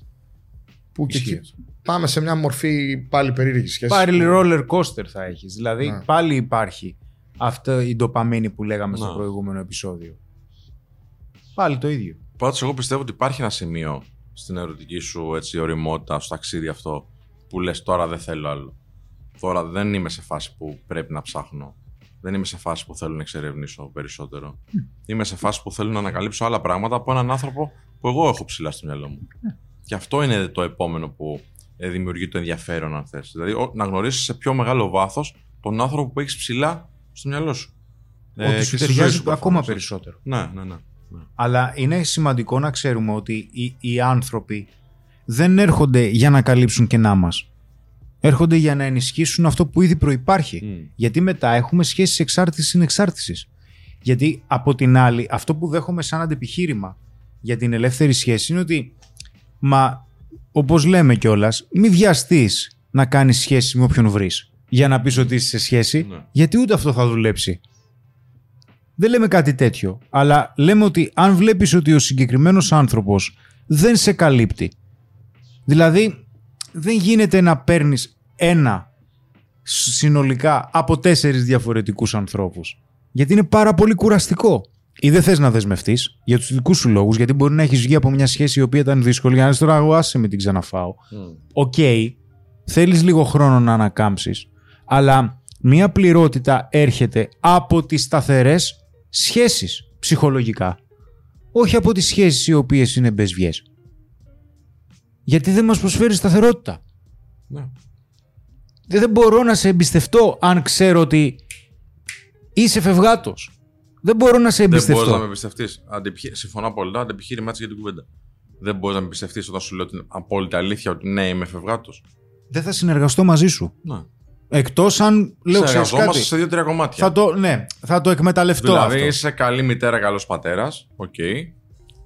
Speaker 2: Που και
Speaker 3: Ισχύει
Speaker 2: εκεί πάμε σε μια μορφή πάλι περίεργης σχέσης.
Speaker 3: Πάλι roller coaster θα έχεις. Δηλαδή
Speaker 2: Ναι.
Speaker 3: πάλι υπάρχει αυτή η ντοπαμίνη που λέγαμε στο
Speaker 1: Ναι.
Speaker 3: προηγούμενο επεισόδιο. Πάλι το ίδιο.
Speaker 1: Πάντω, εγώ πιστεύω ότι υπάρχει ένα σημείο στην ερωτική σου έτσι, οριμότητα, στο ταξίδι αυτό, που λες τώρα δεν θέλω άλλο. Τώρα δεν είμαι σε φάση που πρέπει να ψάχνω. Δεν είμαι σε φάση που θέλω να εξερευνήσω περισσότερο. Είμαι σε φάση που θέλω να ανακαλύψω άλλα πράγματα από έναν άνθρωπο που εγώ έχω ψηλά στο μυαλό μου. Και αυτό είναι το επόμενο που ε, δημιουργεί το ενδιαφέρον, αν θες. Δηλαδή, ο- να γνωρίσεις σε πιο μεγάλο βάθος τον άνθρωπο που έχεις ψηλά στο μυαλό σου. Ε,
Speaker 3: Ότι
Speaker 1: και
Speaker 3: σου
Speaker 1: στη ζωή
Speaker 3: ταιριάζει
Speaker 1: σου,
Speaker 3: ακόμα
Speaker 1: προφανώς.
Speaker 3: περισσότερο.
Speaker 1: Ναι, ναι, ναι.
Speaker 3: Αλλά είναι σημαντικό να ξέρουμε ότι οι, οι άνθρωποι δεν έρχονται για να καλύψουν κενά μας. Έρχονται για να ενισχύσουν αυτό που ήδη προϋπάρχει.
Speaker 1: Μμ.
Speaker 3: Γιατί μετά έχουμε σχέσεις εξάρτησης συνεξάρτησης. Γιατί από την άλλη, αυτό που δέχομαι σαν αντεπιχείρημα για την ελεύθερη σχέση είναι ότι, μα όπως λέμε κιόλας, μη βιαστείς να κάνεις σχέση με όποιον βρεις για να πεις ότι είσαι σε σχέση,
Speaker 1: Ναι.
Speaker 3: γιατί ούτε αυτό θα δουλέψει. Δεν λέμε κάτι τέτοιο, αλλά λέμε ότι αν βλέπεις ότι ο συγκεκριμένος άνθρωπος δεν σε καλύπτει, δηλαδή δεν γίνεται να παίρνεις ένα συνολικά από τέσσερις διαφορετικούς ανθρώπους. Γιατί είναι πάρα πολύ κουραστικό. Ή δεν θες να δεσμευτείς για τους δικούς σου λόγους, γιατί μπορεί να έχεις βγει από μια σχέση η οποία ήταν δύσκολη, για να λες τώρα εγώ άσε μην την ξαναφάω. Οκ, θέλεις λίγο χρόνο να ανακάμψεις, αλλά μια πληρότητα έρχεται από τις σταθερές σχέσεις ψυχολογικά. Όχι από τις σχέσεις οι οποίες είναι μπες βγες. Γιατί δεν μας προσφέρει σταθερότητα.
Speaker 1: Ναι.
Speaker 3: Δεν δεν μπορώ να σε εμπιστευτώ αν ξέρω ότι είσαι φευγάτος. Δεν μπορώ να σε
Speaker 1: Δεν
Speaker 3: εμπιστευτώ.
Speaker 1: μπορείς να με εμπιστευτείς. Συμφωνώ απόλυτα. Αντεπιχείρημά τη για την κουβέντα. Δεν μπορείς να με εμπιστευτείς όταν σου λέω την απόλυτη αλήθεια ότι ναι, είμαι φευγάτος.
Speaker 3: Δεν θα συνεργαστώ μαζί σου.
Speaker 1: Ναι.
Speaker 3: Εκτός αν λέω ξέρεις
Speaker 1: Συνεργαζόμαστε
Speaker 3: κάτι.
Speaker 1: σε δύο-τρία κομμάτια.
Speaker 3: Θα το, ναι, θα το εκμεταλλευτώ
Speaker 1: δηλαδή
Speaker 3: αυτό.
Speaker 1: είσαι καλή μητέρα, καλός πατέρας. Οκ.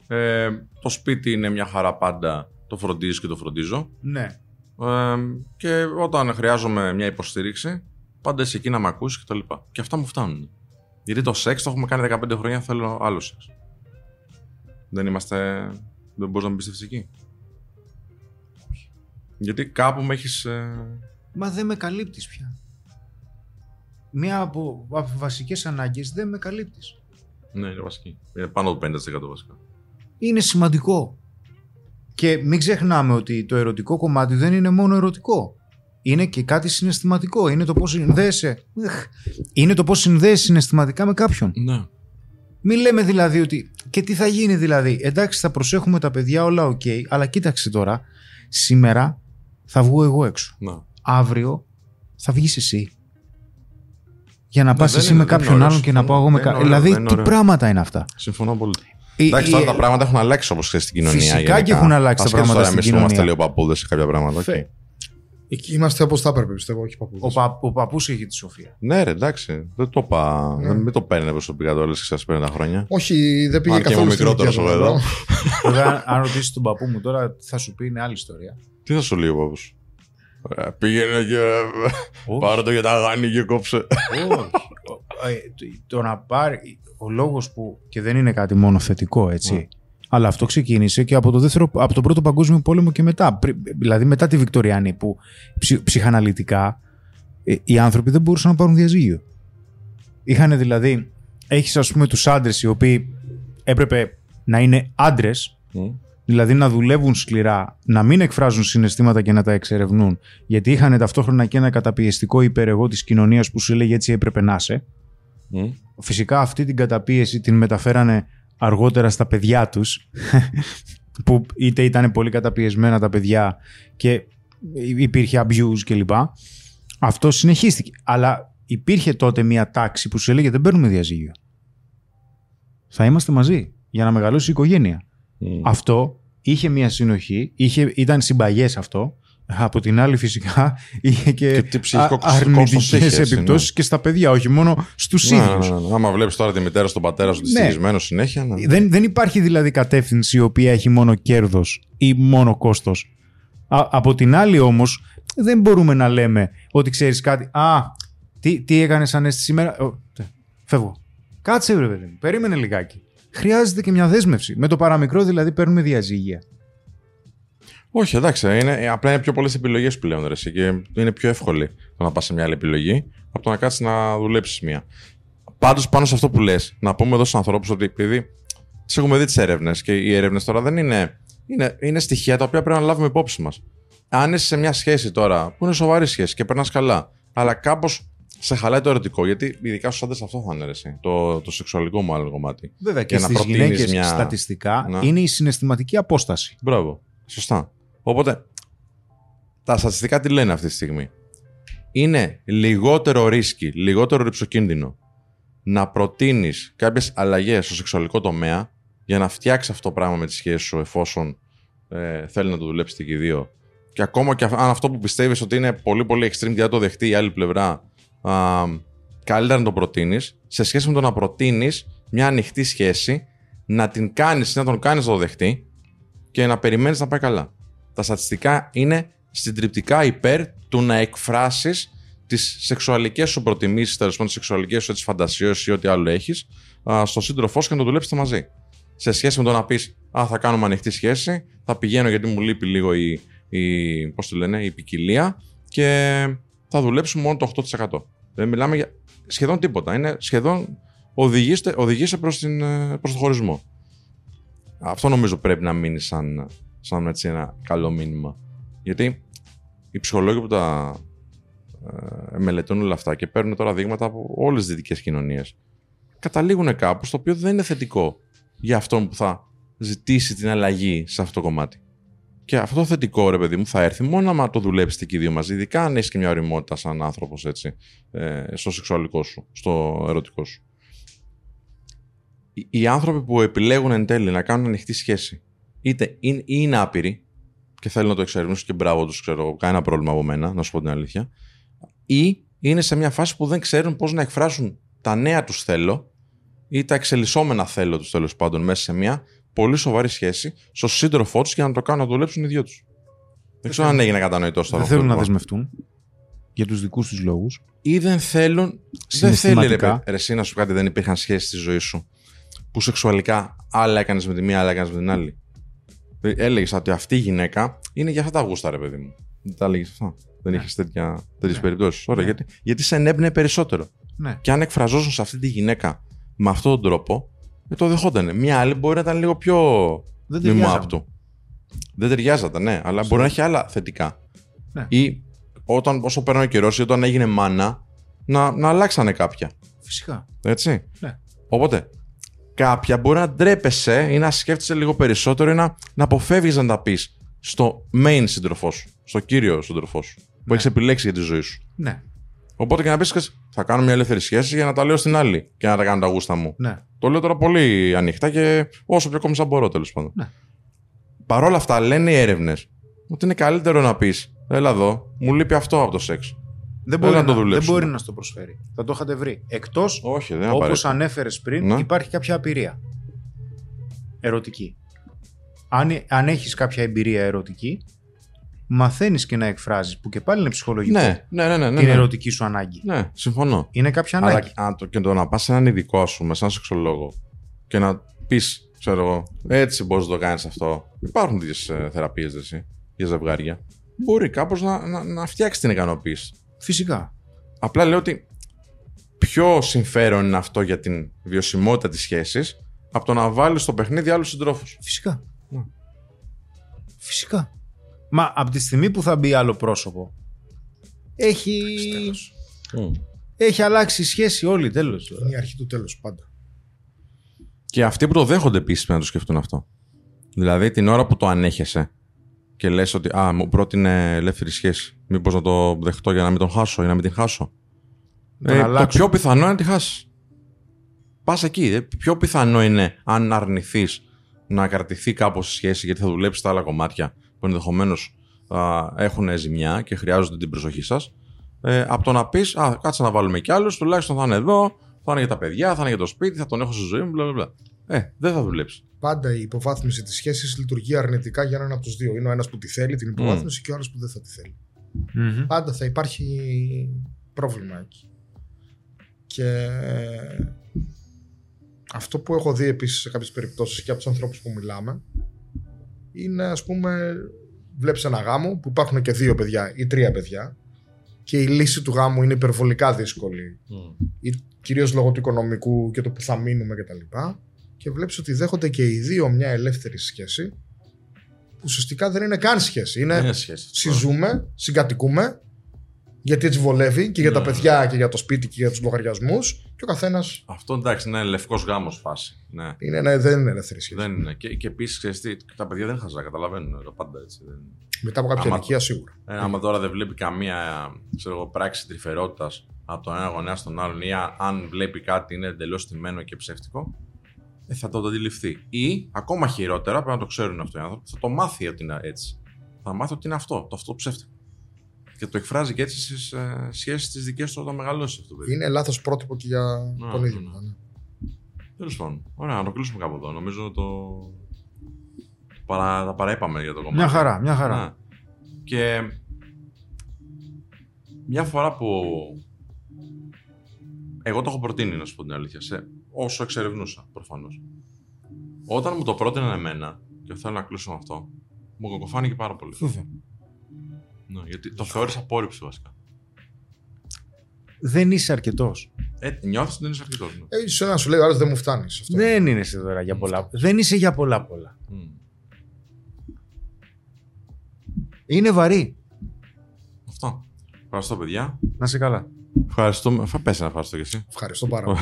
Speaker 1: Ε, το σπίτι είναι μια χαρά πάντα. Το φροντίζεις και το φροντίζω.
Speaker 3: Ναι.
Speaker 1: Ε, και όταν χρειάζομαι μια υποστήριξη, πάντα είσαι εκεί να με ακούσεις και τα λοιπά. Και αυτά μου φτάνουν. Γιατί το σεξ το έχουμε κάνει 15 χρόνια, θέλω άλλο σεξ. Δεν είμαστε. Δεν μπορείς να με εμπιστευτεί εκεί. Γιατί κάπου με έχεις.
Speaker 3: Μα δεν με καλύπτεις πια. Μία από, από βασικές ανάγκες δεν με καλύπτεις.
Speaker 1: Ναι, είναι βασική. Είναι πάνω από 50% βασικά.
Speaker 3: Είναι σημαντικό. Και μην ξεχνάμε ότι το ερωτικό κομμάτι δεν είναι μόνο ερωτικό. Είναι και κάτι συναισθηματικό. Είναι το πώς συνδέεσαι. Εχ. Είναι το πώς συνδέεσαι συναισθηματικά με κάποιον.
Speaker 1: Ναι.
Speaker 3: Μην λέμε δηλαδή ότι. Και τι θα γίνει δηλαδή; Εντάξει, θα προσέχουμε τα παιδιά, όλα οκ. αλλά κοίταξε τώρα. Σήμερα θα βγω εγώ έξω.
Speaker 1: ναι.
Speaker 3: Αύριο θα βγεις εσύ. Για να πας
Speaker 1: δεν
Speaker 3: εσύ
Speaker 1: είναι-
Speaker 3: με
Speaker 1: δεν είναι
Speaker 3: κάποιον
Speaker 1: ωραίο,
Speaker 3: άλλον και να
Speaker 1: συμφωνώ.
Speaker 3: πάω εγώ με
Speaker 1: Δεν είναι
Speaker 3: κάποιον.
Speaker 1: ωραίο,
Speaker 3: Δηλαδή,
Speaker 1: δεν είναι
Speaker 3: τι
Speaker 1: ωραίο.
Speaker 3: πράγματα είναι αυτά;
Speaker 1: Συμφωνώ πολύ.
Speaker 3: Η-
Speaker 1: Εντάξει,
Speaker 3: η-
Speaker 1: τώρα τα πράγματα έχουν αλλάξει όπως ξέρεις στην κοινωνία.
Speaker 3: Φυσικά
Speaker 1: γενικά.
Speaker 3: και έχουν αλλάξει τα
Speaker 1: Ασχέτως
Speaker 3: πράγματα
Speaker 1: τώρα
Speaker 3: στην
Speaker 1: εμείς που είμαστε
Speaker 3: κοινωνία.
Speaker 1: λίγο παππούδες σε κάποια πράγματα. οκ.
Speaker 3: Φε-
Speaker 2: Εκεί είμαστε όπως θα έπρεπε, πιστεύω, όχι παππούδες.
Speaker 3: Ο, πα, ο παππούς έχει τη σοφία.
Speaker 1: Ναι, ρε, εντάξει. Δεν το είπα.
Speaker 2: Ναι.
Speaker 1: Δεν μην το παίρνετε προσωπικά τώρα, λες και σας παίρνει τα χρόνια.
Speaker 2: Όχι, δεν πήγε
Speaker 1: Αν και
Speaker 2: καθόλου
Speaker 1: είμαι
Speaker 2: στην
Speaker 1: μικρότερος
Speaker 2: ηλικία του,
Speaker 1: εγώ εδώ.
Speaker 2: βέβαια.
Speaker 3: Βέβαια, αν ρωτήσεις τον παππού μου τώρα, θα σου πει είναι άλλη ιστορία.
Speaker 1: Τι θα σου λέει ο παππούς; Πήγαινε και.
Speaker 3: Όχι.
Speaker 1: Πάρε το για τα γάνη και κόψε.
Speaker 3: Όχι. Ο- ε, το- Το να πάρει. Ο λόγος που. και δεν είναι κάτι μόνο θετικό, έτσι.
Speaker 1: Ναι.
Speaker 3: Αλλά αυτό ξεκίνησε και από το, δεύτερο, από τον πρώτο παγκόσμιο πόλεμο και μετά. Πρι- Δηλαδή μετά τη Βικτοριανή που ψυ- ψυχαναλυτικά ε, οι άνθρωποι δεν μπορούσαν να πάρουν διαζύγιο. Είχαν δηλαδή, έχεις ας πούμε τους άντρες οι οποίοι έπρεπε να είναι άντρες
Speaker 1: Μμ.
Speaker 3: Δηλαδή να δουλεύουν σκληρά, να μην εκφράζουν συναισθήματα και να τα εξερευνούν, γιατί είχαν ταυτόχρονα και ένα καταπιεστικό υπερεγώ της κοινωνίας που σου έλεγε έτσι έπρεπε να είσαι.
Speaker 1: Μμ.
Speaker 3: Φυσικά αυτή την καταπίεση την μεταφέρανε αργότερα στα παιδιά τους, που είτε ήταν πολύ καταπιεσμένα τα παιδιά και υπήρχε abuse κλπ. Αυτό συνεχίστηκε. Αλλά υπήρχε τότε μια τάξη που σου έλεγε δεν παίρνουμε διαζύγιο. Θα είμαστε μαζί για να μεγαλώσει η οικογένεια.
Speaker 1: Μμ.
Speaker 3: Αυτό είχε μια συνοχή, είχε, ήταν συμπαγές αυτό. Από την άλλη, φυσικά, είχε και,
Speaker 1: Και τι ψυχικό
Speaker 3: α-
Speaker 1: κόστος
Speaker 3: αρνητικές
Speaker 1: είχε, έτσι,
Speaker 3: επιπτώσεις και στα παιδιά, όχι μόνο στους
Speaker 1: Ναι,
Speaker 3: ίδιους.
Speaker 1: ναι, ναι. Άμα βλέπεις τώρα τη μητέρα στον πατέρα σου
Speaker 3: Ναι.
Speaker 1: δυστυχισμένος συνέχεια. ναι.
Speaker 3: Δεν, δεν υπάρχει δηλαδή κατεύθυνση η οποία έχει μόνο κέρδος ή μόνο κόστος. Α, από την άλλη όμως, δεν μπορούμε να λέμε ότι ξέρεις κάτι. Α, τι, τι έκανες ανέστη σήμερα. Ω, τε, φεύγω. Κάτσε βρε παιδί μου, περίμενε λιγάκι. Χρειάζεται και μια δέσμευση. Με το παραμικρό δηλαδή παίρνουμε διαζύγια.
Speaker 1: Όχι, εντάξει. Είναι, ε, απλά είναι πιο πολλές επιλογές πλέον. Ρε, εσύ, και είναι πιο εύκολη το να πας σε μια άλλη επιλογή από το να κάτσεις να δουλέψεις μία. Πάντως, πάνω σε αυτό που λες, να πούμε εδώ στους ανθρώπους ότι επειδή τις έχουμε δει τις έρευνες και οι έρευνες τώρα δεν είναι, είναι. Είναι στοιχεία τα οποία πρέπει να λάβουμε υπόψη μας. Αν είσαι σε μια σχέση τώρα που είναι σοβαρή σχέση και περνάς καλά, αλλά κάπως σε χαλάει το ερωτικό, γιατί ειδικά στους άντρες αυτό θα είναι ρε, εσύ, το, το σεξουαλικό μου άλλο κομμάτι.
Speaker 3: Βέβαια και
Speaker 1: Για να
Speaker 3: στις
Speaker 1: προτείνεις
Speaker 3: γυναίκες
Speaker 1: μια-
Speaker 3: στατιστικά
Speaker 1: Να.
Speaker 3: είναι η συναισθηματική απόσταση.
Speaker 1: Μπράβο. Σωστά. Οπότε, τα στατιστικά τι λένε αυτή τη στιγμή; Είναι λιγότερο ρίσκι, λιγότερο ρηψοκίνδυνο να προτείνεις κάποιες αλλαγές στο σεξουαλικό τομέα για να φτιάξεις αυτό το πράγμα με τη σχέση σου, εφόσον ε, θέλει να το δουλέψετε και οι δύο. Και ακόμα και αν αυτό που πιστεύεις ότι είναι πολύ πολύ extreme και δεν το δεχτεί η άλλη πλευρά, α, καλύτερα να το προτείνεις, σε σχέση με το να προτείνεις μια ανοιχτή σχέση, να την κάνεις ή να τον κάνεις να το δεχτεί και να περιμένεις να πάει καλά. Τα στατιστικά είναι συντριπτικά υπέρ του να εκφράσεις τις σεξουαλικές σου προτιμήσεις, τέλος πάντων τις σεξουαλικές σου φαντασίε ή ό,τι άλλο έχεις, στο σύντροφό σου και να το δουλέψετε μαζί. Σε σχέση με το να πεις Α, θα κάνουμε ανοιχτή σχέση, θα πηγαίνω γιατί μου λείπει λίγο η, η, πώς το λένε, η ποικιλία και θα δουλέψουμε μόνο το 8%. Δεν μιλάμε για σχεδόν τίποτα. Είναι σχεδόν οδηγήστε, οδηγήστε προς, την, προς το χωρισμό. Αυτό νομίζω πρέπει να μείνει σαν, σαν έτσι ένα καλό μήνυμα. Γιατί οι ψυχολόγοι που τα ε, μελετούν όλα αυτά και παίρνουν τώρα δείγματα από όλες τις δυτικές κοινωνίες καταλήγουν κάπου στο οποίο δεν είναι θετικό για αυτόν που θα ζητήσει την αλλαγή σε αυτό το κομμάτι. Και αυτό το θετικό, ρε παιδί μου, θα έρθει μόνο άμα το δουλέψετε και οι δύο μαζί, ειδικά αν έχεις και μια ωριμότητα σαν άνθρωπος έτσι, ε, στο σεξουαλικό σου, στο ερωτικό σου. Οι, οι άνθρωποι που επιλέγουν εν τέλει να κάνουν ανοιχτή σχέση, είτε είναι, είναι άπειροι και θέλουν να το εξερευνήσουν και μπράβο τους, ξέρω, κανένα πρόβλημα από μένα, να σου πω την αλήθεια, ή είναι σε μια φάση που δεν ξέρουν πώς να εκφράσουν τα νέα τους θέλω ή τα εξελισσόμενα θέλω τους τέλος πάντων μέσα σε μια πολύ σοβαρή σχέση στον σύντροφό τους για να το κάνουν να δουλέψουν οι δυο τους. Δεν ξέρω αν έγινε κατανοητό τώρα.
Speaker 3: Δεν θέλουν να δεσμευτούν για τους δικούς τους λόγους.
Speaker 1: Ή δεν θέλουν. Δεν θέλει ρε, ρε, εσύ να σου κάτι, δεν υπήρχαν σχέσεις στη ζωή σου που σεξουαλικά άλλα έκανες με τη μία, άλλα έκανες με την άλλη. Έλεγες ότι αυτή η γυναίκα είναι για αυτά τα γούστα, ρε παιδί μου. Δεν τα έλεγες αυτά. Δεν ναι. είχες τέτοιε ναι. περιπτώσεις. Ωραία, ναι. γιατί, γιατί σε ενέπνεε περισσότερο.
Speaker 3: Ναι.
Speaker 1: Και αν εκφραζόσουν σε αυτή τη γυναίκα με αυτόν τον τρόπο, δεν το δεχόταν. Μια άλλη μπορεί να ήταν λίγο πιο
Speaker 3: μημά του.
Speaker 1: Δεν ταιριάζατε, ναι, αλλά μπορεί να έχει άλλα θετικά. Ναι. Ή όταν, όσο παίρνει ο καιρός ή όταν έγινε μάνα, να, να αλλάξανε κάποια.
Speaker 3: Φυσικά.
Speaker 1: Έτσι.
Speaker 3: Ναι.
Speaker 1: Οπότε, κάποια μπορεί να ντρέπεσαι ή να σκέφτεσαι λίγο περισσότερο ή να, να αποφεύγεις να τα πεις στο main σύντροφό σου, στο κύριο σύντροφό σου, που ναι. έχεις επιλέξει για τη ζωή σου.
Speaker 3: Ναι.
Speaker 1: Οπότε και να πεις θα κάνω μια ελεύθερη σχέση για να τα λέω στην άλλη και να τα κάνω τα γούστα μου.
Speaker 3: Ναι.
Speaker 1: Το λέω τώρα πολύ ανοιχτά και όσο πιο κόμισα μπορώ τέλος πάντων.
Speaker 3: Ναι.
Speaker 1: Παρ' όλα αυτά λένε οι έρευνες ότι είναι καλύτερο να πεις Έλα εδώ, μου λείπει αυτό από το σεξ.
Speaker 3: Δεν μπορεί, να, το δεν μπορεί να στο προσφέρει. Θα το είχατε βρει. Εκτός, όπως ανέφερες πριν, ναι. υπάρχει κάποια απειρία. Ερωτική. Αν, αν έχεις κάποια εμπειρία ερωτική, μαθαίνεις και να εκφράζεις, που και πάλι είναι ψυχολογικό.
Speaker 1: Ναι, ναι, ναι, ναι,
Speaker 3: την
Speaker 1: ναι.
Speaker 3: ερωτική σου ανάγκη.
Speaker 1: Ναι, συμφωνώ.
Speaker 3: Είναι κάποια ανάγκη.
Speaker 1: Αλλά το, και το να πας σε έναν ειδικό, ας πούμε, σαν σεξολόγο και να πεις, ξέρω εγώ, έτσι μπορείς να το κάνεις αυτό. Υπάρχουν τέτοιες ε, θεραπείες για ζευγάρια. Μπορεί κάπως να, να, να φτιάξει την ικανοποίηση.
Speaker 3: Φυσικά.
Speaker 1: Απλά λέω ότι πιο συμφέρον είναι αυτό για την βιωσιμότητα της σχέσης από το να βάλεις στο παιχνίδι άλλους συντρόφους.
Speaker 3: Φυσικά. Ναι. Φυσικά. Μα από τη στιγμή που θα μπει άλλο πρόσωπο, έχει. Έχει αλλάξει η σχέση όλη, τέλος.
Speaker 2: Είναι η αρχή του τέλου πάντα.
Speaker 1: Και αυτοί που το δέχονται επίσης να το σκεφτούν αυτό. Δηλαδή την ώρα που το ανέχεσαι και λες ότι Α, μου πρότεινε ελεύθερη σχέση. Μήπως να το δεχτώ για να μην τον χάσω ή να μην την χάσω. Ε, το πιο πιθανό είναι να τη χάσεις. Πας εκεί. Ε, πιο πιθανό είναι αν αρνηθείς να κρατηθεί κάπως η σχέση γιατί θα δουλέψεις τα άλλα κομμάτια που ενδεχομένως έχουν ζημιά και χρειάζονται την προσοχή σας. Ε, από το να πεις, Α, κάτσε να βάλουμε κι άλλους, τουλάχιστον θα είναι εδώ, θα είναι για τα παιδιά, θα είναι για το σπίτι, θα τον έχω στη ζωή μου, μπλα, μπλα. Ε, δεν θα δουλέψεις.
Speaker 2: Πάντα η υποβάθμιση της σχέσης λειτουργεί αρνητικά για έναν από τους δύο. Είναι ο ένας που τη θέλει την υποβάθμιση mm. και ο άλλος που δεν θα τη θέλει. Mm-hmm. Πάντα θα υπάρχει πρόβλημα εκεί. Και αυτό που έχω δει επίσης σε κάποιες περιπτώσεις και από τους ανθρώπους που μιλάμε είναι ας πούμε βλέπεις ένα γάμο που υπάρχουν και δύο παιδιά ή τρία παιδιά και η λύση του γάμου είναι υπερβολικά δύσκολη mm. κυρίως λόγω του οικονομικού και το που θα μείνουμε κτλ. Και, και βλέπεις ότι δέχονται και οι δύο μια ελεύθερη σχέση που ουσιαστικά δεν είναι καν σχέση. Είναι,
Speaker 1: σχέση,
Speaker 2: συζούμε, συγκατοικούμε γιατί έτσι βολεύει και για τα ναι. παιδιά και για το σπίτι και για τους λογαριασμούς. Και ο καθένας.
Speaker 1: Αυτό εντάξει, είναι λευκός γάμος φάση. Ναι.
Speaker 2: Είναι, ναι, δεν είναι ελεύθερη σχέση.
Speaker 1: Δεν είναι. Και, και επίσης, τα παιδιά δεν χαζά, καταλαβαίνουν το πάντα έτσι. Δεν...
Speaker 2: Μετά από κάποια ηλικία σίγουρα.
Speaker 1: Ε, άμα τώρα δεν βλέπει καμία ξέρω, πράξη τρυφερότητας από τον ένα γονέα στον άλλον ή αν βλέπει κάτι είναι εντελώς τιμένο και ψεύτικο, ε, θα το αντιληφθεί. Ή ακόμα χειρότερα, πρέπει να το ξέρουν αυτό οι άνθρωποι, θα το μάθει ότι είναι έτσι. Θα μάθει ότι είναι αυτό, το αυτό ψεύτικο. Και το εκφράζει και έτσι στις ε, σχέσεις τι δικές του όταν μεγαλώσει αυτό. το παιδί.
Speaker 2: Είναι λάθος πρότυπο και για
Speaker 1: Ναι,
Speaker 2: τον ίδιο.
Speaker 1: ναι.
Speaker 2: μετά, ναι.
Speaker 1: Τέλος πάντων. Ωραία, να το κλείσουμε κάπου εδώ. Νομίζω το. Παρα... Τα παραείπαμε για το κομμάτι.
Speaker 3: Μια χαρά, μια χαρά.
Speaker 1: Ναι. Και μια φορά που εγώ το έχω προτείνει, να σου πω την αλήθεια, σε... όσο εξερευνούσα προφανώς. Όταν μου το πρότειναν εμένα, και θέλω να κλείσω με αυτό, μου κακοφάνηκε πάρα πολύ.
Speaker 3: Βέβαια.
Speaker 1: Ναι, γιατί το θεώρησα απόρριψη βασικά.
Speaker 3: Δεν είσαι αρκετός.
Speaker 1: Ε, νιώθεις ότι δεν είσαι αρκετός. Ναι.
Speaker 2: Ε, ίσως ένα σου λέει, ο άλλος δεν μου φτάνεις.
Speaker 3: Δεν είναι εσύ τώρα για πολλά. Δεν είσαι για πολλά πολλά.
Speaker 1: Μμ.
Speaker 3: Είναι βαρύ.
Speaker 1: Αυτό. Ευχαριστώ, παιδιά.
Speaker 3: Να σε καλά.
Speaker 1: Ευχαριστούμε. Θα πέσει να ευχαριστώ κι εσύ.
Speaker 2: Ευχαριστώ πάρα πολύ.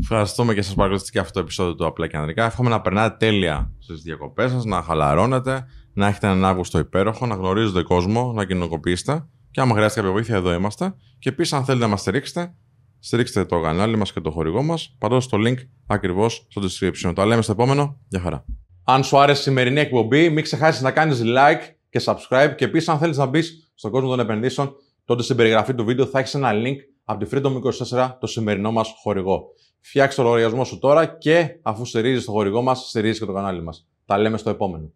Speaker 1: Ευχαριστούμε και σας παρακολουθήσατε και αυτό το επεισόδιο του Απλά και Ανδρικά. Εύχομαι να περνάτε τέλεια στις διακοπές σας, να χαλαρώνετε, να έχετε έναν Αύγουστο υπέροχο, να γνωρίζετε κόσμο, να κοινωνικοποιήσετε. Και άμα χρειάζεται κάποια βοήθεια, εδώ είμαστε. Και επίσης, αν θέλετε να μας στηρίξετε, στηρίξτε το κανάλι μας και το χορηγό μας, πατώντα το link ακριβώς στο description. Τα λέμε στο επόμενο. Γεια χαρά. Αν σου άρεσε η σημερινή εκπομπή, μην ξεχάσεις να κάνεις like και subscribe. Και επίσης, αν θέλεις να μπεις στον κόσμο των επενδύσεων, τότε στην περιγραφή του βίντεο θα έχεις ένα link από τη Freedom 24, το σημερινό μας χορηγό. Φτιάξε το λογαριασμό σου τώρα και αφού στηρίζεις το χορηγό μας, στηρίζεις και το κανάλι μας. Τα λέμε στο επόμενο.